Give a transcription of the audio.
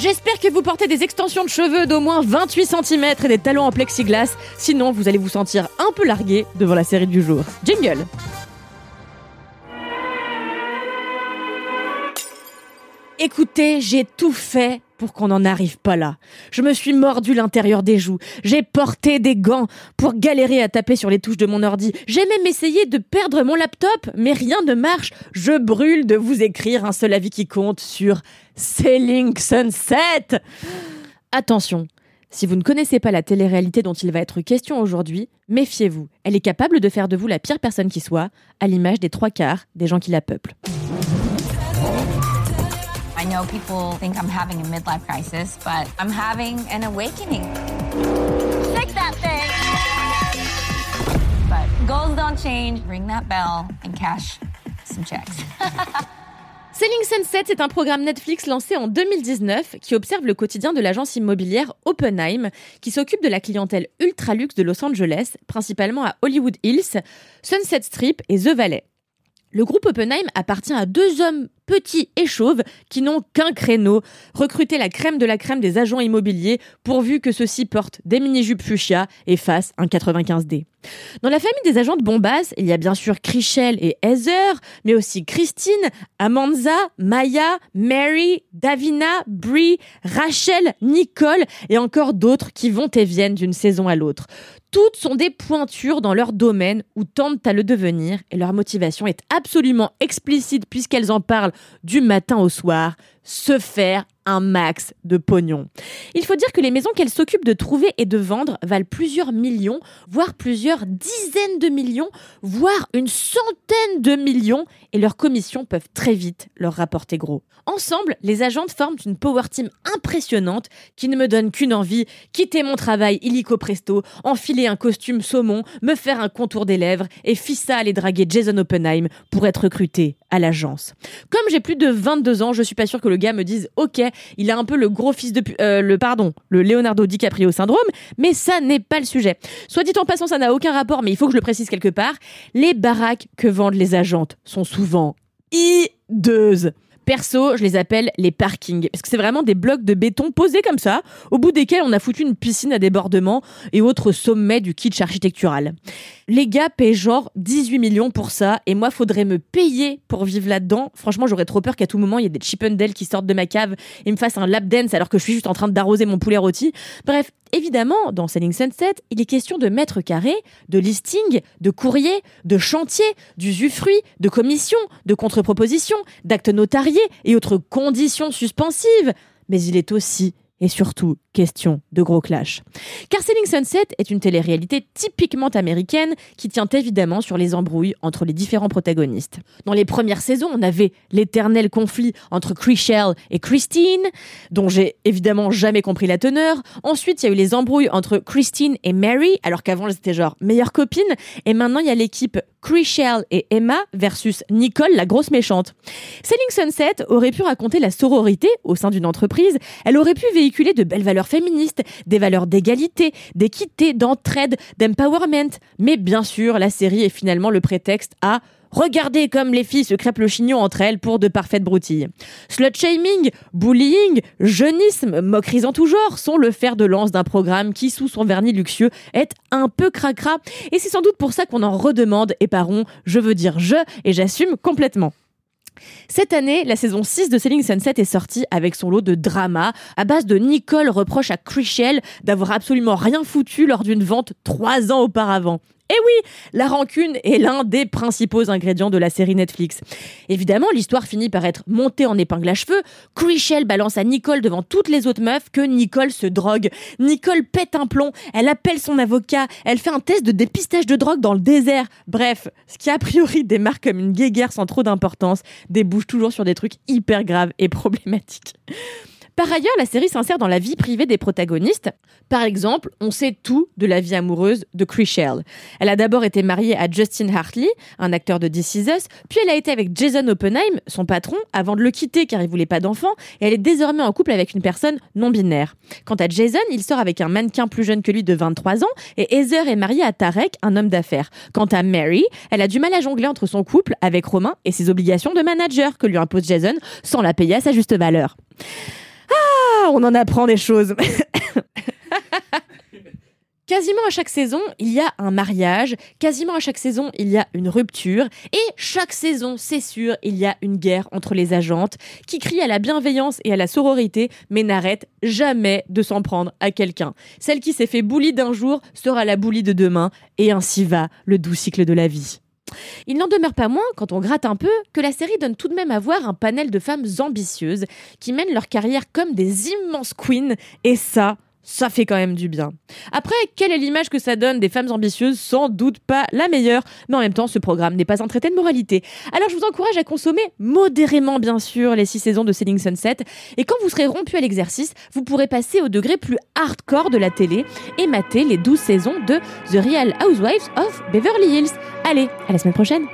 J'espère que vous portez des extensions de cheveux d'au moins 28 cm et des talons en plexiglas, sinon vous allez vous sentir un peu largué devant la série du jour. Jingle Écoutez, j'ai tout fait pour qu'on n'en arrive pas là. Je me suis mordu l'intérieur des joues. J'ai porté des gants pour galérer à taper sur les touches de mon ordi. J'ai même essayé de perdre mon laptop, mais rien ne marche. Je brûle de vous écrire un seul avis qui compte sur Selling Sunset. Attention, si vous ne connaissez pas la télé-réalité dont il va être question aujourd'hui, méfiez-vous. Elle est capable de faire de vous la pire personne qui soit, à l'image des trois quarts des gens qui la peuplent. I know people think I'm having a midlife crisis, but I'm having an awakening. Fix that thing! But goals don't change. Ring that bell and cash some checks. Selling Sunset est un programme Netflix lancé en 2019 qui observe le quotidien de l'agence immobilière Oppenheim, qui s'occupe de la clientèle ultra luxe de Los Angeles, principalement à Hollywood Hills, Sunset Strip et The Valley. Le groupe Oppenheim appartient à deux hommes petits et chauves qui n'ont qu'un créneau, recruter la crème de la crème des agents immobiliers pourvu que ceux-ci portent des mini-jupes fuchsia et fassent un 95D. Dans la famille des agents de Bombas, il y a bien sûr Chrishell et Heather, mais aussi Christine, Amanza, Maya, Mary, Davina, Brie, Rachel, Nicole et encore d'autres qui vont et viennent d'une saison à l'autre. Toutes sont des pointures dans leur domaine ou tentent à le devenir et leur motivation est absolument explicite puisqu'elles en parlent du matin au soir, se faire un max de pognon. Il faut dire que les maisons qu'elles s'occupent de trouver et de vendre valent plusieurs millions, voire plusieurs dizaines de millions, voire une centaine de millions, et leurs commissions peuvent très vite leur rapporter gros. Ensemble, les agentes forment une power team impressionnante qui ne me donne qu'une envie, quitter mon travail illico presto, enfiler un costume saumon, me faire un contour des lèvres et fissa aller draguer Jason Oppenheim pour être recruté à l'agence. Comme j'ai plus de 22 ans, je suis pas sûre que le gars me dise OK, il a un peu le gros fils de euh, le pardon, le Leonardo DiCaprio syndrome, mais ça n'est pas le sujet. Soit dit en passant, ça n'a aucun rapport, mais il faut que je le précise quelque part. Les baraques que vendent les agentes sont souvent hideuses. Perso, je les appelle les parkings, parce que c'est vraiment des blocs de béton posés comme ça, au bout desquels on a foutu une piscine à débordement et autres sommets du kitsch architectural. Les gars paient genre 18 millions pour ça, et moi, faudrait me payer pour vivre là-dedans. Franchement, j'aurais trop peur qu'à tout moment, il y ait des Chippendales qui sortent de ma cave et me fassent un lap dance alors que je suis juste en train d'arroser mon poulet rôti. Bref, évidemment, dans Selling Sunset, il est question de mètres carrés, de listing, de courrier, de chantier, d'usufruit, de commission, de contre-proposition, d'actes notariés et autres conditions suspensives. Mais il est aussi et surtout question de gros clash. Car Selling Sunset est une télé-réalité typiquement américaine qui tient évidemment sur les embrouilles entre les différents protagonistes. Dans les premières saisons, on avait l'éternel conflit entre Chrishell et Christine, dont j'ai évidemment jamais compris la teneur. Ensuite, il y a eu les embrouilles entre Christine et Mary, alors qu'avant elles étaient genre meilleures copines. Et maintenant, il y a l'équipe Chrishell et Emma versus Nicole, la grosse méchante. Selling Sunset aurait pu raconter la sororité au sein d'une entreprise. Elle aurait pu véhiculer de belles valeurs féministes, des valeurs d'égalité, d'équité, d'entraide, d'empowerment. Mais bien sûr, la série est finalement le prétexte à Regardez comme les filles se crêpent le chignon entre elles pour de parfaites broutilles. Slut shaming, bullying, jeunisme, moqueries en tout genre sont le fer de lance d'un programme qui, sous son vernis luxueux, est un peu cracra. Et c'est sans doute pour ça qu'on en redemande, et parons, je veux dire je, et j'assume complètement. Cette année, la saison 6 de Selling Sunset est sortie avec son lot de drama à base de Nicole reproche à Chrishell d'avoir absolument rien foutu lors d'une vente trois ans auparavant. Et oui, la rancune est l'un des principaux ingrédients de la série Netflix. Évidemment, l'histoire finit par être montée en épingle à cheveux. Chrishell balance à Nicole devant toutes les autres meufs que Nicole se drogue. Nicole pète un plomb, elle appelle son avocat, elle fait un test de dépistage de drogue dans le désert. Bref, ce qui a priori démarre comme une guéguerre sans trop d'importance, débouche toujours sur des trucs hyper graves et problématiques. Par ailleurs, la série s'insère dans la vie privée des protagonistes. Par exemple, on sait tout de la vie amoureuse de Chrishell. Elle a d'abord été mariée à Justin Hartley, un acteur de This Is puis elle a été avec Jason Oppenheim, son patron, avant de le quitter car il voulait pas d'enfant, et elle est désormais en couple avec une personne non binaire. Quant à Jason, il sort avec un mannequin plus jeune que lui de 23 ans, et Heather est mariée à Tarek, un homme d'affaires. Quant à Mary, elle a du mal à jongler entre son couple avec Romain et ses obligations de manager que lui impose Jason sans la payer à sa juste valeur. Ah, on en apprend des choses. Quasiment à chaque saison, il y a un mariage, quasiment à chaque saison, il y a une rupture, et chaque saison, c'est sûr, il y a une guerre entre les agentes qui crient à la bienveillance et à la sororité, mais n'arrête jamais de s'en prendre à quelqu'un. Celle qui s'est fait bouli d'un jour sera la boulie de demain, et ainsi va le doux cycle de la vie. Il n'en demeure pas moins, quand on gratte un peu, que la série donne tout de même à voir un panel de femmes ambitieuses qui mènent leur carrière comme des immenses queens, et ça, ça fait quand même du bien. Après, quelle est l'image que ça donne des femmes ambitieuses? Sans doute pas la meilleure, mais en même temps, ce programme n'est pas un traité de moralité. Alors je vous encourage à consommer modérément, bien sûr, les six saisons de Selling Sunset, et quand vous serez rompu à l'exercice, vous pourrez passer au degré plus hardcore de la télé et mater les 12 saisons de The Real Housewives of Beverly Hills. Allez, à la semaine prochaine